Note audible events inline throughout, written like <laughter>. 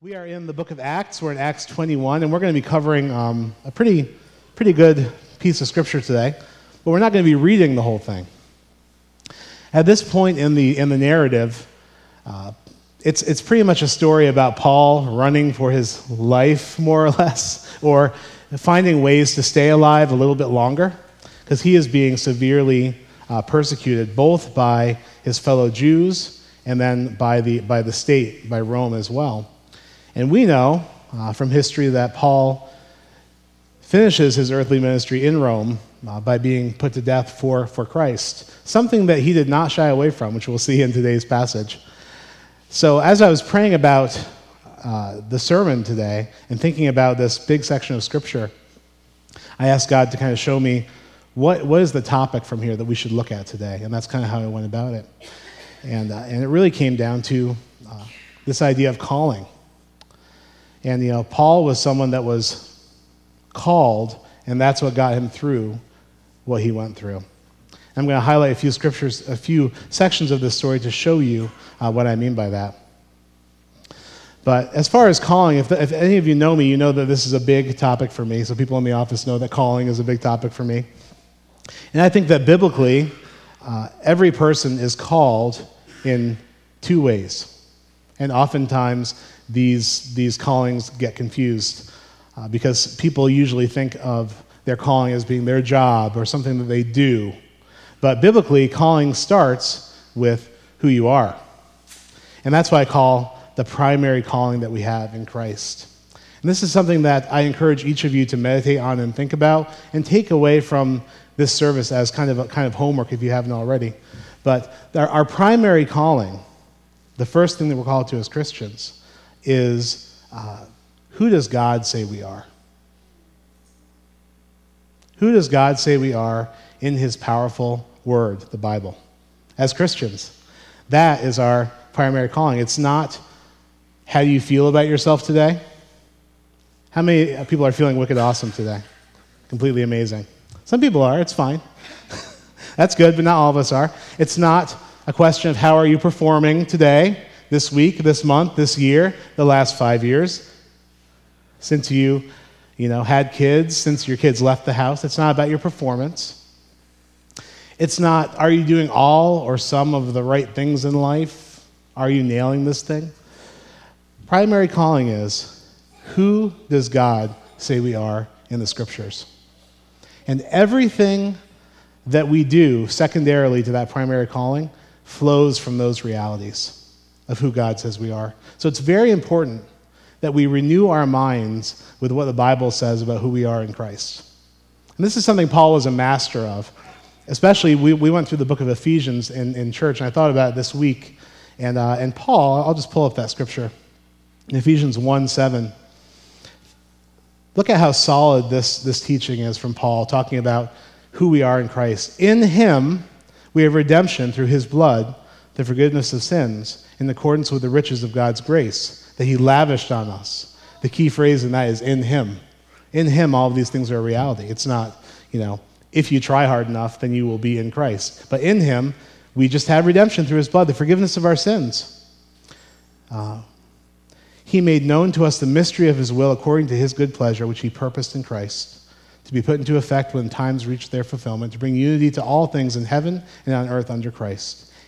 We are in the book of Acts. We're in Acts 21, and we're going to be covering um, a pretty, pretty good piece of scripture today, but we're not going to be reading the whole thing. At this point in the, in the narrative, uh, it's, it's pretty much a story about Paul running for his life, more or <laughs> less, or finding ways to stay alive a little bit longer, because he is being severely uh, persecuted both by his fellow Jews and then by the, by the state, by Rome as well. And we know uh, from history that Paul finishes his earthly ministry in Rome uh, by being put to death for, for Christ, something that he did not shy away from, which we'll see in today's passage. So, as I was praying about uh, the sermon today and thinking about this big section of Scripture, I asked God to kind of show me what, what is the topic from here that we should look at today. And that's kind of how I went about it. And, uh, and it really came down to uh, this idea of calling. And, you know, Paul was someone that was called, and that's what got him through what he went through. I'm going to highlight a few scriptures, a few sections of this story to show you uh, what I mean by that. But as far as calling, if, the, if, any of you know me, you know that this is a big topic for me. So people in the office know that calling is a big topic for me. And I think that biblically, uh, every person is called in two ways. And oftentimes, these, these callings get confused uh, because people usually think of their calling as being their job or something that they do. But biblically, calling starts with who you are. And that's why I call the primary calling that we have in Christ. And this is something that I encourage each of you to meditate on and think about and take away from this service as kind of, a, kind of homework if you haven't already. But our, our primary calling, the first thing that we're called to as Christians, is uh, who does God say we are? Who does God say we are in his powerful word, the Bible? As Christians, that is our primary calling. It's not how do you feel about yourself today? How many people are feeling wicked awesome today? Completely amazing. Some people are, it's fine. <laughs> That's good, but not all of us are. It's not a question of how are you performing today this week, this month, this year, the last five years, since you, you know, had kids, since your kids left the house. It's not about your performance. It's not, are you doing all or some of the right things in life? Are you nailing this thing? Primary calling is who does God say we are in the scriptures? And everything that we do secondarily to that primary calling flows from those realities of who God says we are. So it's very important that we renew our minds with what the Bible says about who we are in Christ. And this is something Paul was a master of. Especially, we, we went through the book of Ephesians in, in church, and I thought about it this week. And, uh, and Paul, I'll just pull up that scripture. In Ephesians 1 7. Look at how solid this, this teaching is from Paul, talking about who we are in Christ. In him, we have redemption through his blood, the forgiveness of sins in accordance with the riches of God's grace that He lavished on us. The key phrase in that is in Him. In Him, all of these things are a reality. It's not, you know, if you try hard enough, then you will be in Christ. But in Him, we just have redemption through His blood, the forgiveness of our sins. Uh, he made known to us the mystery of His will according to His good pleasure, which He purposed in Christ to be put into effect when times reach their fulfillment, to bring unity to all things in heaven and on earth under Christ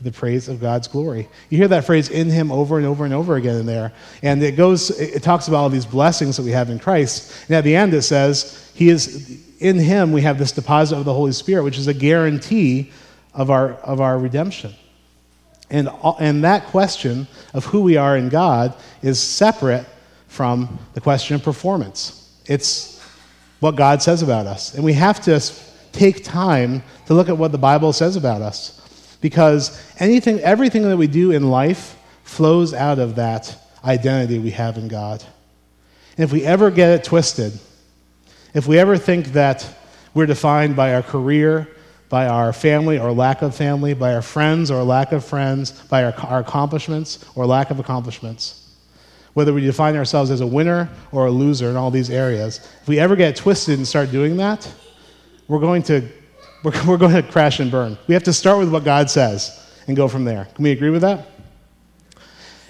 to the praise of God's glory. You hear that phrase in him over and over and over again in there. And it goes, it talks about all these blessings that we have in Christ. And at the end it says, He is in him we have this deposit of the Holy Spirit, which is a guarantee of our of our redemption. And, and that question of who we are in God is separate from the question of performance. It's what God says about us. And we have to take time to look at what the Bible says about us because anything, everything that we do in life flows out of that identity we have in God. And if we ever get it twisted, if we ever think that we're defined by our career, by our family or lack of family, by our friends or lack of friends, by our, our accomplishments or lack of accomplishments, whether we define ourselves as a winner or a loser in all these areas, if we ever get twisted and start doing that, we're going to, we're, <laughs> we're going to crash and burn. We have to start with what God says and go from there. Can we agree with that?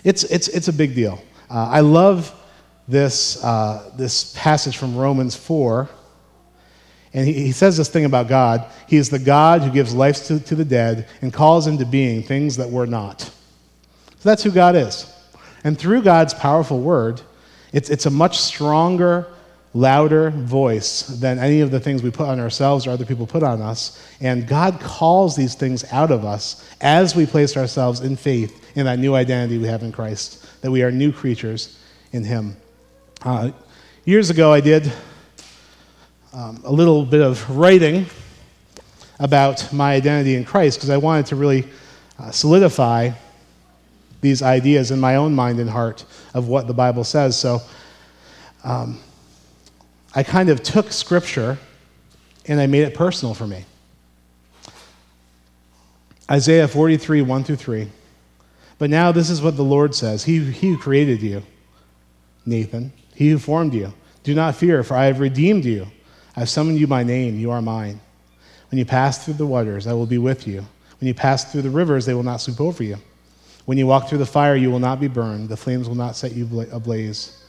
It's, it's, it's a big deal. Uh, I love this, uh, this passage from Romans 4. And he, he, says this thing about God. He is the God who gives life to, to the dead and calls into being things that were not. So that's who God is. And through God's powerful word, it's, it's a much stronger, louder voice than any of the things we put on ourselves or other people put on us. And God calls these things out of us as we place ourselves in faith in that new identity we have in Christ, that we are new creatures in Him. Uh, years ago, I did um, a little bit of writing about my identity in Christ because I wanted to really uh, solidify these ideas in my own mind and heart of what the Bible says. So um, I kind of took Scripture and I made it personal for me. Isaiah 43, 1 through 3. But now this is what the Lord says He, he who created you, Nathan, He who formed you. Do not fear, for I have redeemed you. I have summoned you by name. You are mine. When you pass through the waters, I will be with you. When you pass through the rivers, they will not sweep over you. When you walk through the fire, you will not be burned. The flames will not set you ablaze.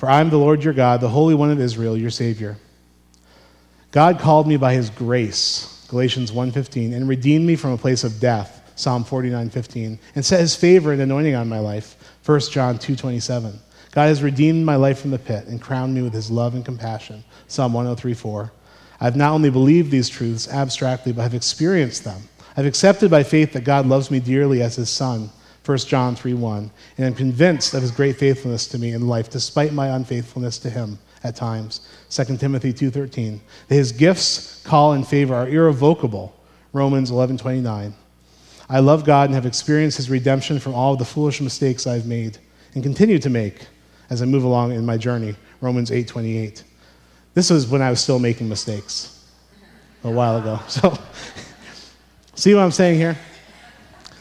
For I am the Lord your God, the Holy One of Israel, your Savior. God called me by his grace, Galatians 1:15, and redeemed me from a place of death Psalm 49:15, and set his favor and anointing on my life, 1 John 2:27. God has redeemed my life from the pit and crowned me with his love and compassion, Psalm 103:4. I've not only believed these truths abstractly, but have experienced them. I've accepted by faith that God loves me dearly as his son, 1 John 3:1, and I'm convinced of his great faithfulness to me in life despite my unfaithfulness to him at times. 2 Timothy 2:13. That his gifts, call and favor are irrevocable. Romans 11:29. I love God and have experienced his redemption from all the foolish mistakes I've made and continue to make as I move along in my journey. Romans 8:28. This was when I was still making mistakes a while ago. <laughs> So see what I'm saying here?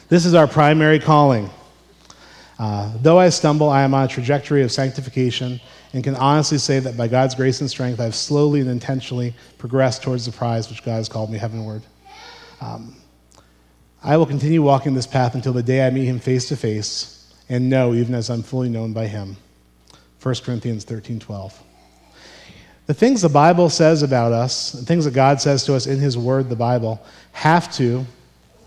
This is our primary calling. Uh, though I stumble, I am on a trajectory of sanctification and can honestly say that by God's grace and strength, I've slowly and intentionally progressed towards the prize which God has called me heavenward. Um, I will continue walking this path until the day I meet him face to face and know even as I'm fully known by him. 1 Corinthians 13 12. The things the Bible says about us, the things that God says to us in his word, the Bible, have to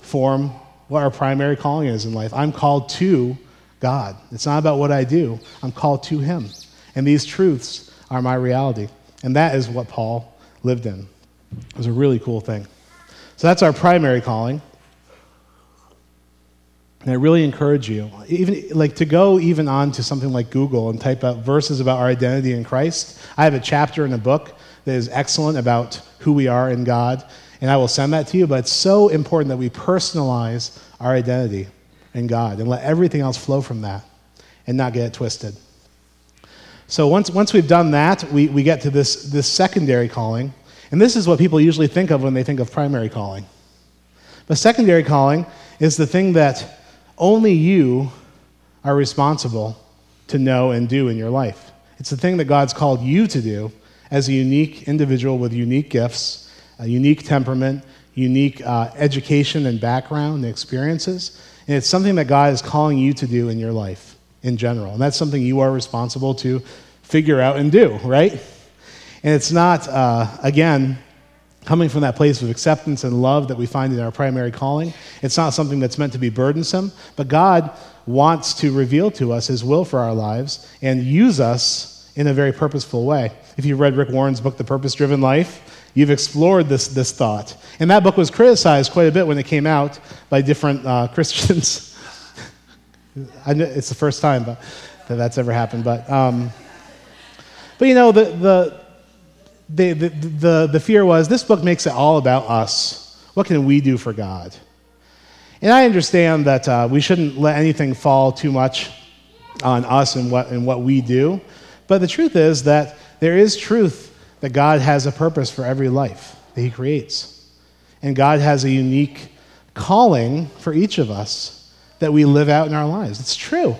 form what our primary calling is in life. I'm called to God. It's not about what I do, I'm called to him. And these truths are my reality. And that is what Paul lived in. It was a really cool thing. So that's our primary calling. And I really encourage you, even like to go even on to something like Google and type out verses about our identity in Christ. I have a chapter in a book that is excellent about who we are in God, and I will send that to you. But it's so important that we personalize our identity in God and let everything else flow from that and not get it twisted. So once, once we've done that, we, we get to this, this secondary calling. And this is what people usually think of when they think of primary calling. But secondary calling is the thing that only you are responsible to know and do in your life. It's the thing that God's called you to do as a unique individual with unique gifts, a unique temperament, unique uh, education and background and experiences. And it's something that God is calling you to do in your life in general. And that's something you are responsible to figure out and do, right? And it's not, uh, again, coming from that place of acceptance and love that we find in our primary calling. It's not something that's meant to be burdensome, but God wants to reveal to us His will for our lives and use us in a very purposeful way. If you've read Rick Warren's book, The Purpose Driven Life, you've explored this, this thought. And that book was criticized quite a bit when it came out by different uh, <laughs> Christians. it's the first time but, that that's ever happened, but. Um, but you know, the, the, the, the, the, the fear was this book makes it all about us. What can we do for God? And I understand that uh, we shouldn't let anything fall too much on us and what, and what we do. But the truth is that there is truth that God has a purpose for every life that He creates. And God has a unique calling for each of us that we live out in our lives. It's true.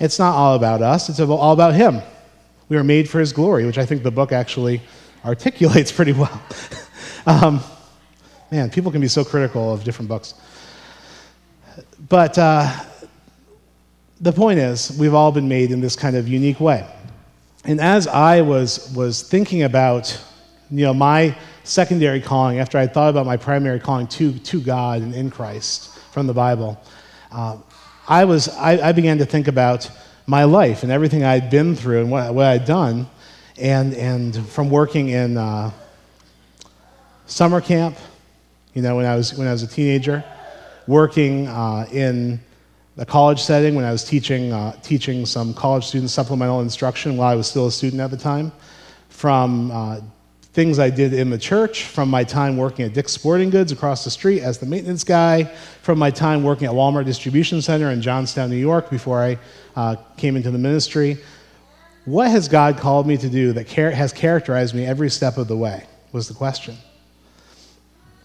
It's not all about us, it's all about Him. We are made for His glory, which I think the book actually articulates <laughs> pretty well. <laughs> um, man, people can be so critical of different books. But uh, the point is, we've all been made in this kind of unique way. And as I was, was thinking about you know, my secondary calling, after I thought about my primary calling to, to God and in Christ from the Bible, uh, I, was, I, I, began to think about my life and everything I'd been through and what, what I'd done. And, and from working in uh, summer camp, you know, when I was, when I was a teenager, working uh, in a college setting when I was teaching, uh, teaching some college students supplemental instruction while I was still a student at the time, from uh, things I did in the church, from my time working at Dick's Sporting Goods across the street as the maintenance guy, from my time working at Walmart Distribution Center in Johnstown, New York, before I uh, came into the ministry. What has God called me to do that has characterized me every step of the way? Was the question.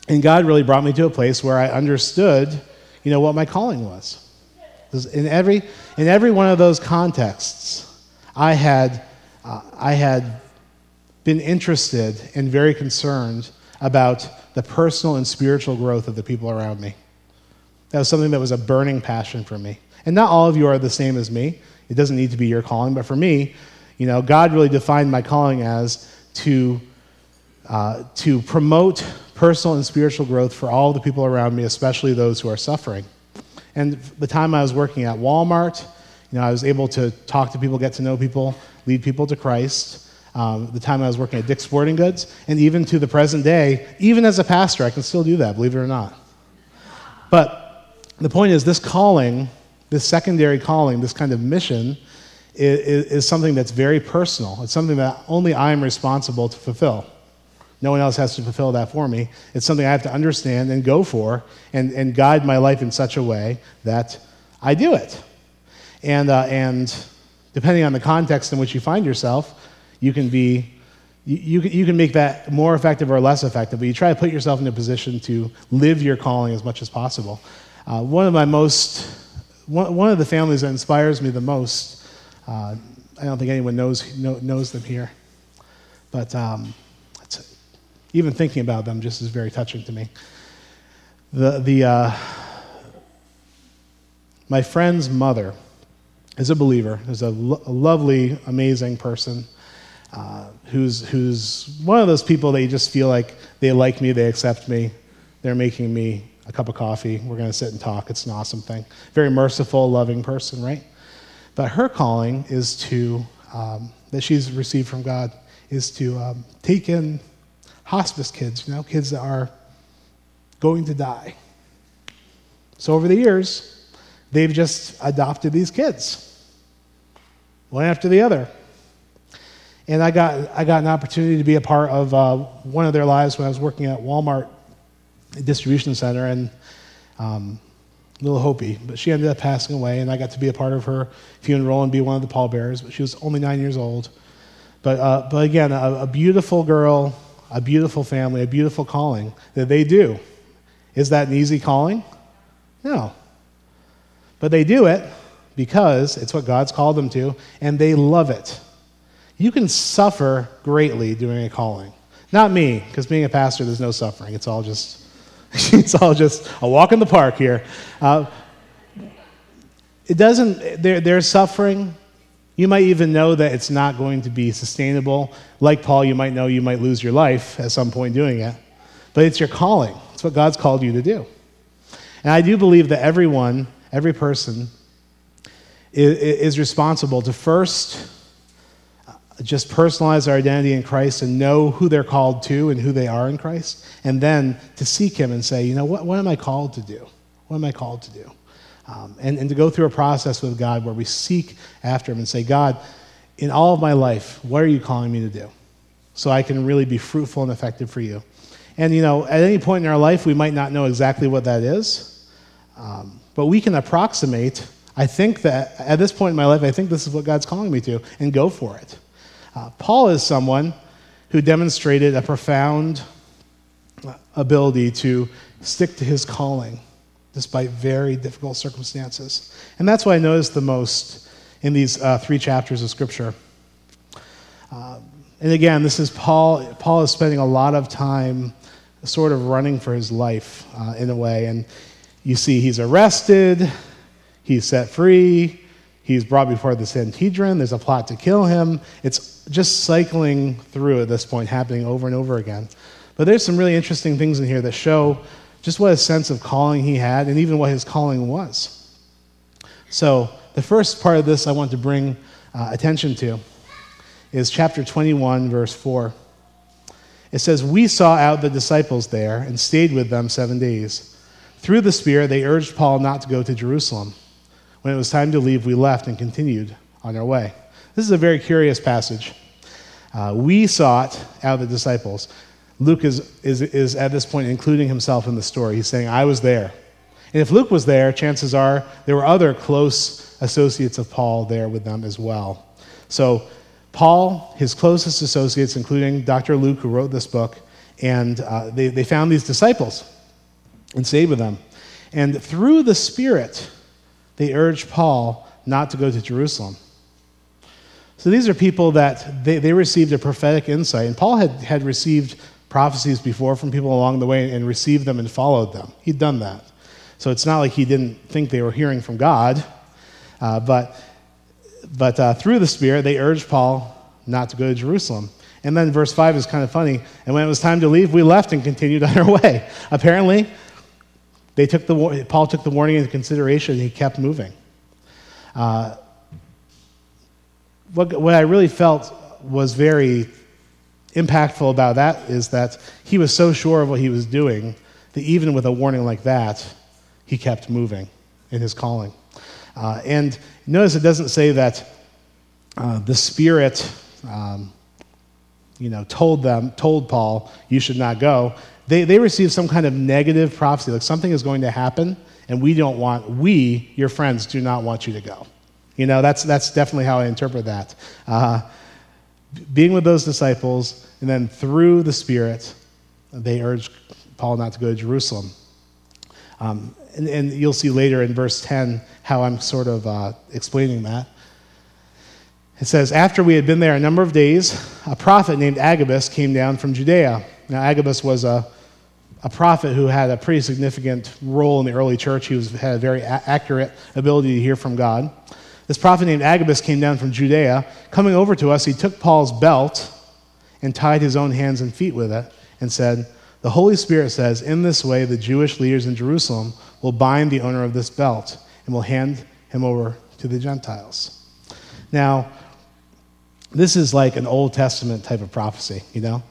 And God really brought me to a place where I understood, you know, what my calling was. In every, in every one of those contexts, I had, uh, I had been interested and very concerned about the personal and spiritual growth of the people around me. That was something that was a burning passion for me. And not all of you are the same as me. It doesn't need to be your calling, but for me, you know, God really defined my calling as to, uh, to promote personal and spiritual growth for all the people around me, especially those who are suffering. And the time I was working at Walmart, you know, I was able to talk to people, get to know people, lead people to Christ. Um, the time I was working at Dick's Sporting Goods, and even to the present day, even as a pastor, I can still do that, believe it or not. But the point is, this calling, this secondary calling, this kind of mission, is, is something that's very personal. It's something that only I am responsible to fulfill. No one else has to fulfill that for me. It's something I have to understand and go for and, and guide my life in such a way that I do it. And, uh, and depending on the context in which you find yourself, you can be you, you, can make that more effective or less effective, but you try to put yourself in a position to live your calling as much as possible. Uh, one of my most, one, one of the families that inspires me the most, uh, I don't think anyone knows, know, knows them here, but um, even thinking about them just is very touching to me. The, the, uh, my friend's mother is a believer, is a, lo- a lovely, amazing person. Uh, who's, who's one of those people that you just feel like they like me, they accept me, they're making me a cup of coffee, we're going to sit and talk. It's an awesome thing. Very merciful, loving person, right? But her calling is to, um, that she's received from God, is to um, take in hospice kids, you know, kids that are going to die. So over the years, they've just adopted these kids, one after the other. And I got, I got an opportunity to be a part of uh, one of their lives when I was working at Walmart distribution center, and um, little Hopi, but she ended up passing away, and I got to be a part of her funeral and be one of the pallbearers. But she was only nine years old. But, uh, but again, a, a beautiful girl a beautiful family, a beautiful calling that they do. Is that an easy calling? No. But they do it because it's what God's called them to, and they love it. You can suffer greatly doing a calling. Not me, because being a pastor, there's no suffering. It's all just, <laughs> it's all just a walk in the park here. Uh, it doesn't, there, there's suffering, you might even know that it's not going to be sustainable. Like Paul, you might know you might lose your life at some point doing it. But it's your calling, it's what God's called you to do. And I do believe that everyone, every person, is responsible to first uh, just personalize our identity in Christ and know who they're called to and who they are in Christ, and then to seek Him and say, you know, what, what am I called to do? What am I called to do? Um, and, and to go through a process with God where we seek after Him and say, God, in all of my life, what are you calling me to do? So I can really be fruitful and effective for you. And, you know, at any point in our life, we might not know exactly what that is, um, but we can approximate I think that at this point in my life, I think this is what God's calling me to, and go for it. Uh, Paul is someone who demonstrated a profound ability to stick to his calling despite very difficult circumstances. And that's what I noticed the most in these uh, three chapters of Scripture. Uh, and again, this is Paul. Paul is spending a lot of time sort of running for his life uh, in a way. And you see, he's arrested, he's set free, he's brought before the Sanhedrin, there's a plot to kill him. It's just cycling through at this point, happening over and over again. But there's some really interesting things in here that show just what a sense of calling he had and even what his calling was. So, the first part of this I want to bring uh, attention to is chapter 21, verse 4. It says, We saw out the disciples there and stayed with them seven days. Through the Spirit, they urged Paul not to go to Jerusalem. When it was time to leave, we left and continued on our way. This is a very curious passage. Uh, we sought out the disciples. Luke is, is, is at this point including himself in the story. He's saying, I was there. And if Luke was there, chances are there were other close associates of Paul there with them as well. So, Paul, his closest associates, including Dr. Luke, who wrote this book, and uh, they, they found these disciples and stayed with them. And through the Spirit, they urged Paul not to go to Jerusalem. So these are people that they, they received a prophetic insight. And Paul had, had received prophecies before from people along the way and received them and followed them. He'd done that. So it's not like he didn't think they were hearing from God, uh, but, but uh, through the Spirit, they urged Paul not to go to Jerusalem. And then verse 5 is kind of funny. And when it was time to leave, we left and continued on our <laughs> way. Apparently, they took the, Paul took the warning into consideration and he kept moving. Uh, what, what I really felt was very impactful about that is that he was so sure of what he was doing that even with a warning like that, he kept moving in his calling. Uh, and notice it doesn't say that uh, the Spirit, um, you know, told them, told Paul, you should not go. They, they received some kind of negative prophecy, like something is going to happen, and we don't want, we, your friends, do not want you to go. You know, that's, that's definitely how I interpret that. Uh, being with those disciples, and then through the Spirit, they urged Paul not to go to Jerusalem. Um, and, and, you'll see later in verse 10 how I'm sort of uh, explaining that. It says, After we had been there a number of days, a prophet named Agabus came down from Judea. Now, Agabus was a, a prophet who had a pretty significant role in the early church. He was, had a very a- accurate ability to hear from God. This prophet named Agabus came down from Judea. Coming over to us, he took Paul's belt and tied his own hands and feet with it and said, The Holy Spirit says, In this way, the Jewish leaders in Jerusalem will bind the owner of this belt and will hand him over to the Gentiles. Now, this is like an Old Testament type of prophecy, you know?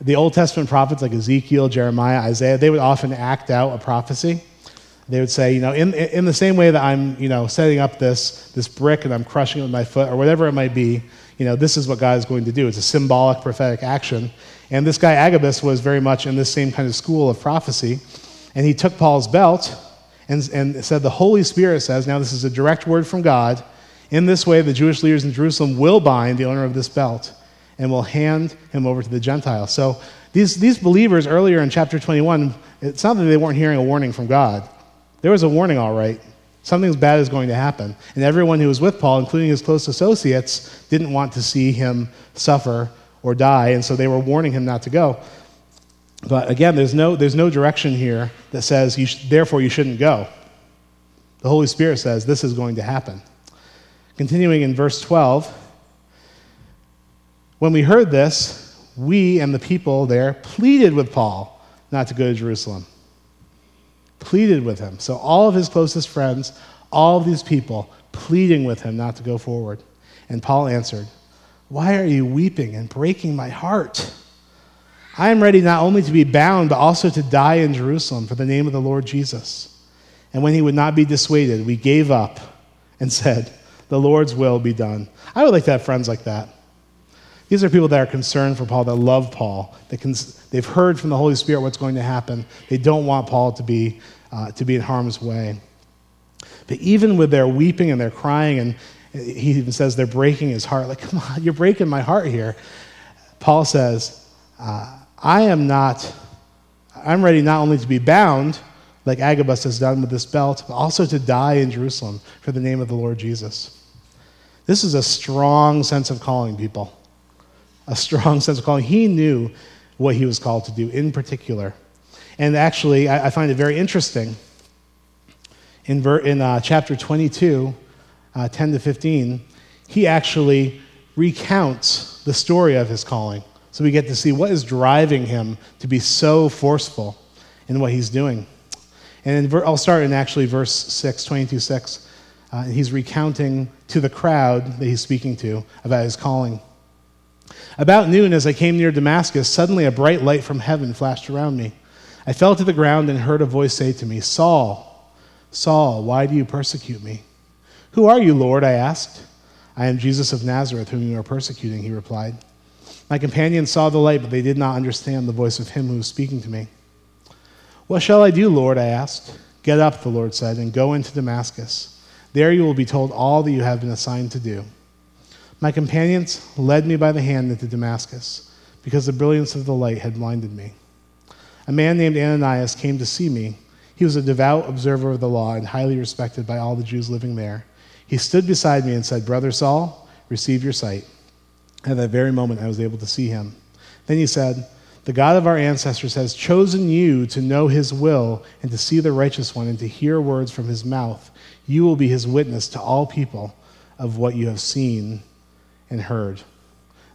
The Old Testament prophets like Ezekiel, Jeremiah, Isaiah, they would often act out a prophecy. They would say, you know, in, in the same way that I'm, you know, setting up this, this brick and I'm crushing it with my foot or whatever it might be, you know, this is what God is going to do. It's a symbolic prophetic action. And this guy Agabus was very much in this same kind of school of prophecy. And he took Paul's belt and, and said, The Holy Spirit says, now this is a direct word from God, in this way the Jewish leaders in Jerusalem will bind the owner of this belt and will hand him over to the Gentiles. So these, these believers earlier in chapter 21, it's not that they weren't hearing a warning from God. There was a warning, all right. Something bad is going to happen. And everyone who was with Paul, including his close associates, didn't want to see him suffer or die, and so they were warning him not to go. But again, there's no, there's no direction here that says, you sh- therefore, you shouldn't go. The Holy Spirit says this is going to happen. Continuing in verse 12, when we heard this, we and the people there pleaded with Paul not to go to Jerusalem pleaded with him. So, all of his closest friends, all of these people, pleading with him not to go forward. And Paul answered, Why are you weeping and breaking my heart? I am ready not only to be bound, but also to die in Jerusalem for the name of the Lord Jesus. And when he would not be dissuaded, we gave up and <laughs> said, The Lord's will be done. I would like to have friends like that. These are people that are concerned for Paul, that love Paul. They can, they've heard from the Holy Spirit what's going to happen. They don't want Paul to be, uh, to be in harm's way. But even with their weeping and their crying, and he even says they're breaking his heart, like, <laughs> come on, you're breaking my heart here. Paul says, uh, I am not, I'm ready not only to be bound, like Agabus has done with this belt, but also to die in Jerusalem for the name of the Lord Jesus. This is a strong sense of calling, people. A strong <laughs> sense of calling. He knew what he was called to do in particular. And actually, I, I find it very interesting. In, ver, in uh, chapter 22, uh, 10 to 15, he actually recounts the story of his calling. So we get to see what is driving him to be so forceful in what he's doing. And ver- I'll start in actually verse 6, 22 6. Uh, he's recounting to the crowd that he's speaking to about his calling. About noon, as I came near Damascus, suddenly a bright light from heaven flashed around me. I fell to the ground and heard a voice say to me, Saul, Saul, why do you persecute me? Who are you, Lord? I asked. I am Jesus of Nazareth, whom you are persecuting, he replied. My companions saw the light, but they did not understand the voice of him who was speaking to me. What shall I do, Lord? I asked. Get up, the Lord said, and go into Damascus. There you will be told all that you have been assigned to do. My companions led me by the hand into Damascus, because the brilliance of the light had blinded me. A man named Ananias came to see me. He was a devout observer of the law and highly respected by all the Jews living there. He stood beside me and said, Brother Saul, receive your sight. At that very moment, I was able to see him. Then he said, The God of our ancestors has chosen you to know his will and to see the righteous one and to hear words from his mouth. You will be his witness to all people of what you have seen and heard.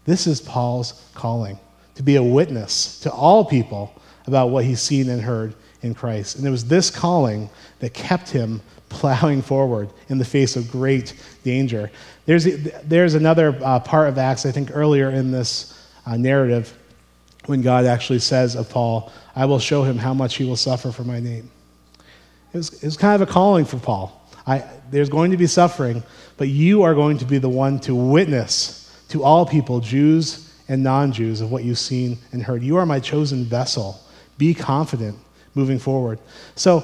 This is Paul's calling to be a witness to all people about what he's seen and heard in Christ. And it was this calling that kept him plowing forward in the face of great danger. There's, there's another uh, part of Acts, I think, earlier in this uh, narrative when God actually says of Paul, I will show him how much he will suffer for my name. It was, it was kind of a calling for Paul. I, there's going to be suffering, but you are going to be the one to witness to all people, Jews and non Jews, of what you've seen and heard. You are my chosen vessel. Be confident moving forward. So,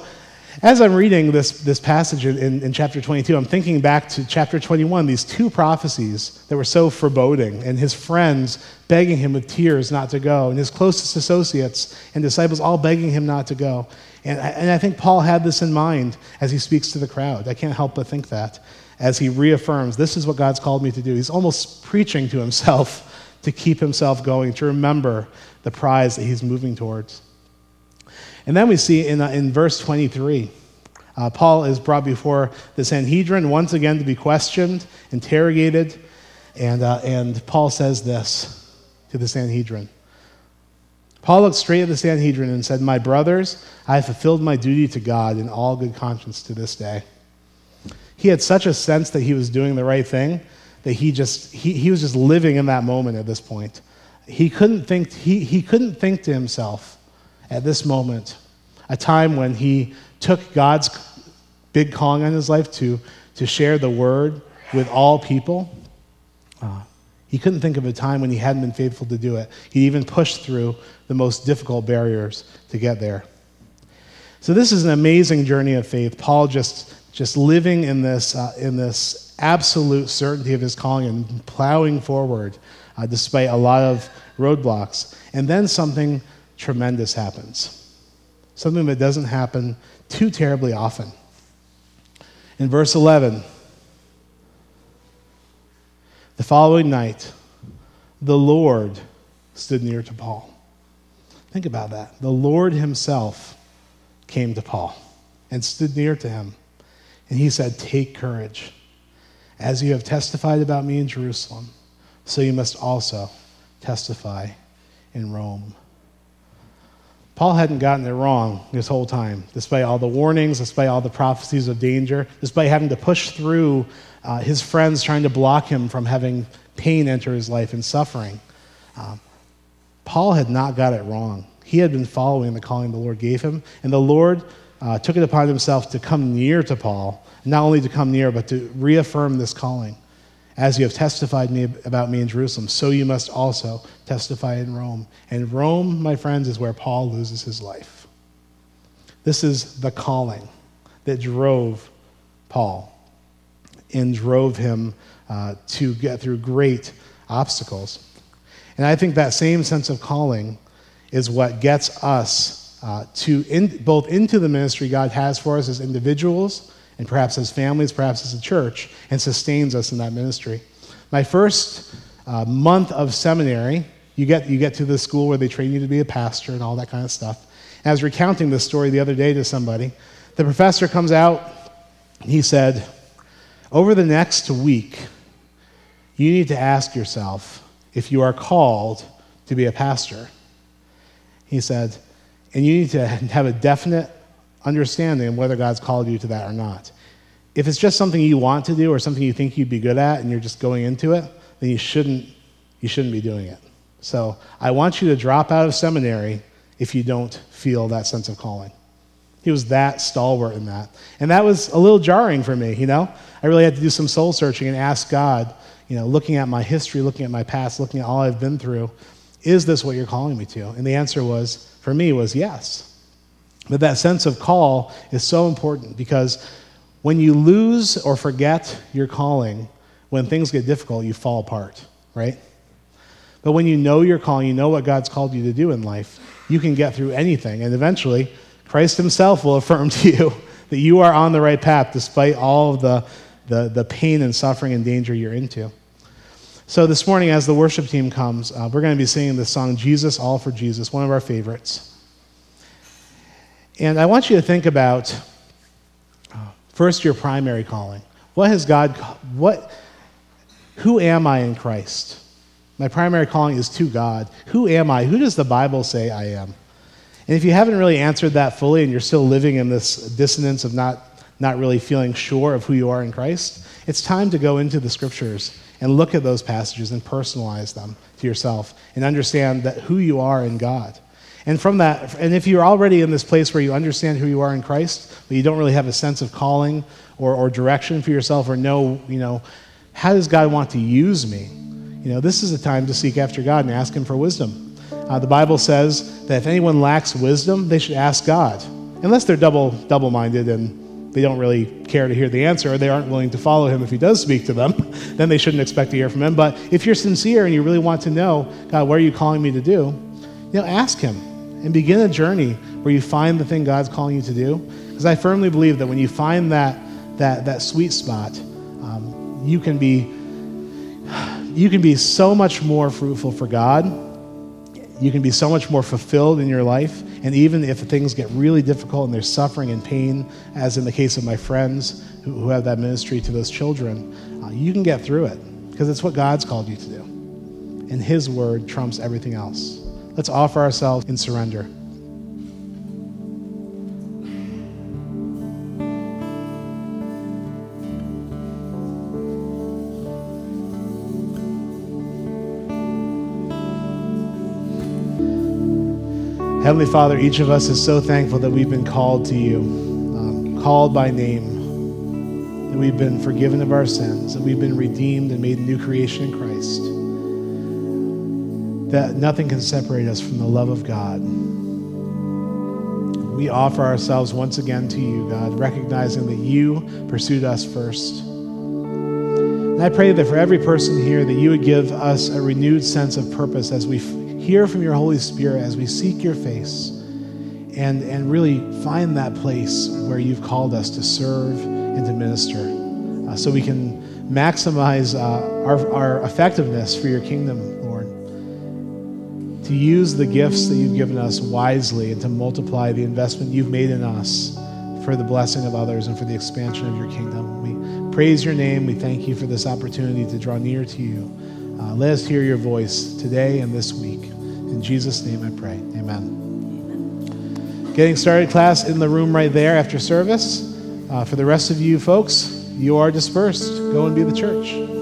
as I'm reading this, this passage in, in chapter 22, I'm thinking back to chapter 21, these two prophecies that were so foreboding, and his friends begging him with tears not to go, and his closest associates and disciples all begging him not to go. And, and I think Paul had this in mind as he speaks to the crowd. I can't help but think that as he reaffirms, this is what God's called me to do. He's almost preaching to himself to keep himself going, to remember the prize that he's moving towards. And then we see in, uh, in verse 23, uh, Paul is brought before the Sanhedrin once again to be questioned, interrogated, and, uh, and Paul says this to the Sanhedrin. Paul looked straight at the Sanhedrin and said, My brothers, I have fulfilled my duty to God in all good conscience to this day. He had such a sense that he was doing the right thing that he just he, he was just living in that moment at this point. He couldn't think he, he couldn't think to himself at this moment, a time when he took God's big calling on his life to, to share the word with all people. Uh, he couldn't think of a time when he hadn't been faithful to do it. He even pushed through the most difficult barriers to get there. So this is an amazing journey of faith. Paul just just living in this uh, in this absolute certainty of his calling and plowing forward uh, despite a lot of roadblocks. And then something tremendous happens. Something that doesn't happen too terribly often. In verse 11, the following night, the Lord stood near to Paul. Think about that. The Lord Himself came to Paul and stood near to him. And He said, Take courage. As you have testified about me in Jerusalem, so you must also testify in Rome. Paul hadn't gotten it wrong this whole time, despite all the warnings, despite all the prophecies of danger, despite having to push through uh, his friends trying to block him from having pain enter his life and suffering. Um, Paul had not got it wrong. He had been following the calling the Lord gave him, and the Lord uh, took it upon himself to come near to Paul, not only to come near, but to reaffirm this calling. As you have testified me about me in Jerusalem, so you must also testify in Rome. And Rome, my friends, is where Paul loses his life. This is the calling that drove Paul and drove him uh, to get through great obstacles. And I think that same sense of calling is what gets us uh, to in, both into the ministry God has for us as individuals and perhaps as families, perhaps as a church, and sustains us in that ministry. My first uh, month of seminary, you get, you get to the school where they train you to be a pastor and all that kind of stuff. And I was recounting this story the other day to somebody. The professor comes out, he said, Over the next week, you need to ask yourself if you are called to be a pastor. He said, and you need to have a definite understanding whether God's called you to that or not. If it's just something you want to do or something you think you'd be good at and you're just going into it, then you shouldn't, you shouldn't be doing it. So I want you to drop out of seminary if you don't feel that sense of calling. He was that stalwart in that. And that was a little jarring for me, you know? I really had to do some soul searching and ask God, you know, looking at my history, looking at my past, looking at all I've been through, is this what you're calling me to? And the answer was, for me, was yes. But that sense of call is so important because when you lose or forget your calling, when things get difficult, you fall apart, right? But when you know your calling, you know what God's called you to do in life, you can get through anything. And eventually, Christ Himself will <laughs> affirm to you that you are on the right path despite all of the, the, the pain and suffering and danger you're into. So, this morning, as the worship team comes, uh, we're going to be singing the song Jesus, All for Jesus, one of our favorites. And I want you to think about uh, first your primary calling. What has God, what, who am I in Christ? My primary calling is to God. Who am I? Who does the Bible say I am? And if you haven't really answered that fully and you're still living in this dissonance of not, not really feeling sure of who you are in Christ, it's time to go into the scriptures and look at those passages and personalize them to yourself and understand that who you are in God. And from that, and if you're already in this place where you understand who you are in Christ, but you don't really have a sense of calling or, or direction for yourself or know, you know, how does God want to use me? You know, this is a time to seek after God and ask Him for wisdom. Uh, the Bible says that if anyone lacks wisdom, they should ask God, unless they're double double minded and they don't really care to hear the answer or they aren't willing to follow Him if He does speak to them. <laughs> then they shouldn't expect to hear from Him. But if you're sincere and you really want to know, God, what are you calling me to do? You know, ask Him and begin a journey where you find the thing God's calling you to do. Because I firmly believe that when you find that that that sweet spot, um, you can be you can be so much more fruitful for God you can be so much more fulfilled in your life. And even if things get really difficult and there's suffering and pain, as in the case of my friends who, who have that ministry to those children, uh, you can get through it because it's what God's called you to do. And His word trumps everything else. Let's offer ourselves in surrender. Heavenly Father, each of us is so thankful that we've been called to you, um, called by name, that we've been forgiven of our sins, that we've been redeemed and made new creation in Christ, that nothing can separate us from the love of God. We offer ourselves once again to you, God, recognizing that you pursued us first. And I pray that for every person here, that you would give us a renewed sense of purpose as we hear from your Holy Spirit as we seek your face and, and really find that place where you've called us to serve and to minister uh, so we can maximize uh, our, our effectiveness for your kingdom. To use the gifts that you've given us wisely and to multiply the investment you've made in us for the blessing of others and for the expansion of your kingdom. We praise your name. We thank you for this opportunity to draw near to you. Uh, let us hear your voice today and this week. In Jesus' name I pray. Amen. Amen. Getting started, class, in the room right there after service. Uh, for the rest of you folks, you are dispersed. Go and be the church.